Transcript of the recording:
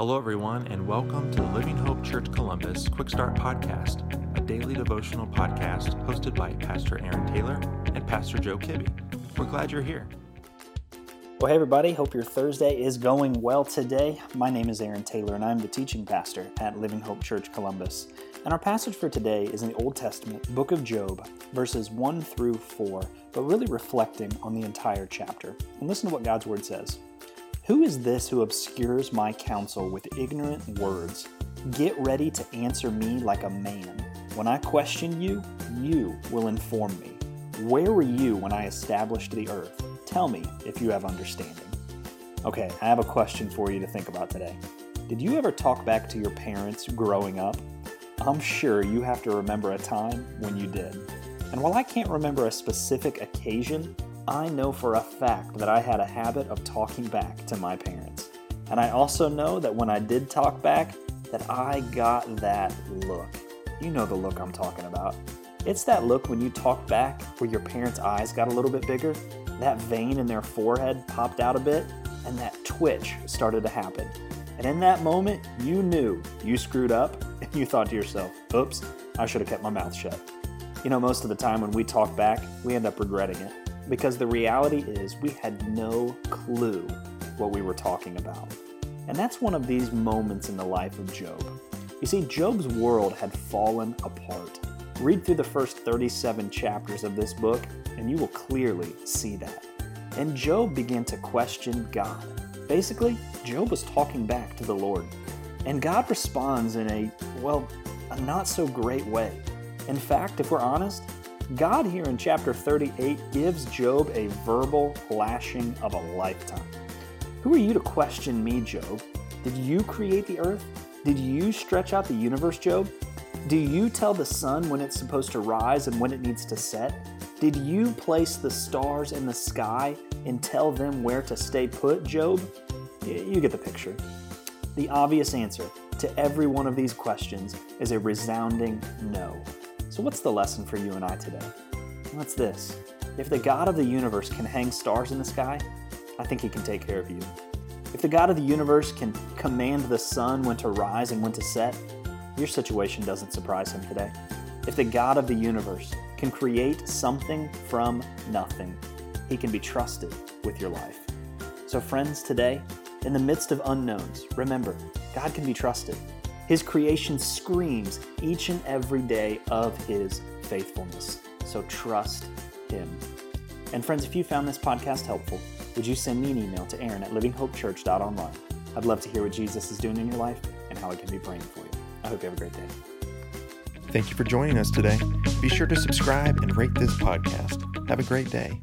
Hello, everyone, and welcome to the Living Hope Church Columbus Quick Start Podcast, a daily devotional podcast hosted by Pastor Aaron Taylor and Pastor Joe Kibbe. We're glad you're here. Well, hey, everybody. Hope your Thursday is going well today. My name is Aaron Taylor, and I'm the teaching pastor at Living Hope Church Columbus. And our passage for today is in the Old Testament, book of Job, verses 1 through 4, but really reflecting on the entire chapter. And listen to what God's Word says. Who is this who obscures my counsel with ignorant words? Get ready to answer me like a man. When I question you, you will inform me. Where were you when I established the earth? Tell me if you have understanding. Okay, I have a question for you to think about today. Did you ever talk back to your parents growing up? I'm sure you have to remember a time when you did. And while I can't remember a specific occasion, I know for a fact that I had a habit of talking back to my parents. And I also know that when I did talk back, that I got that look. You know the look I'm talking about. It's that look when you talk back where your parents' eyes got a little bit bigger, that vein in their forehead popped out a bit, and that twitch started to happen. And in that moment, you knew you screwed up and you thought to yourself, oops, I should have kept my mouth shut. You know, most of the time when we talk back, we end up regretting it because the reality is we had no clue what we were talking about. And that's one of these moments in the life of Job. You see, Job's world had fallen apart. Read through the first 37 chapters of this book, and you will clearly see that. And Job began to question God. Basically, Job was talking back to the Lord. And God responds in a, well, a not so great way. In fact, if we're honest, God here in chapter 38 gives Job a verbal lashing of a lifetime. Who are you to question me, Job? Did you create the earth? Did you stretch out the universe, Job? Do you tell the sun when it's supposed to rise and when it needs to set? Did you place the stars in the sky and tell them where to stay put, Job? You get the picture. The obvious answer to every one of these questions is a resounding no. So, what's the lesson for you and I today? What's this? If the God of the universe can hang stars in the sky, I think He can take care of you. If the God of the universe can command the sun when to rise and when to set, your situation doesn't surprise Him today. If the God of the universe can create something from nothing, He can be trusted with your life. So, friends, today, in the midst of unknowns, remember, God can be trusted. His creation screams each and every day of His faithfulness. So trust Him. And friends, if you found this podcast helpful, would you send me an email to Aaron at livinghopechurch.online? I'd love to hear what Jesus is doing in your life and how I can be praying for you. I hope you have a great day. Thank you for joining us today. Be sure to subscribe and rate this podcast. Have a great day.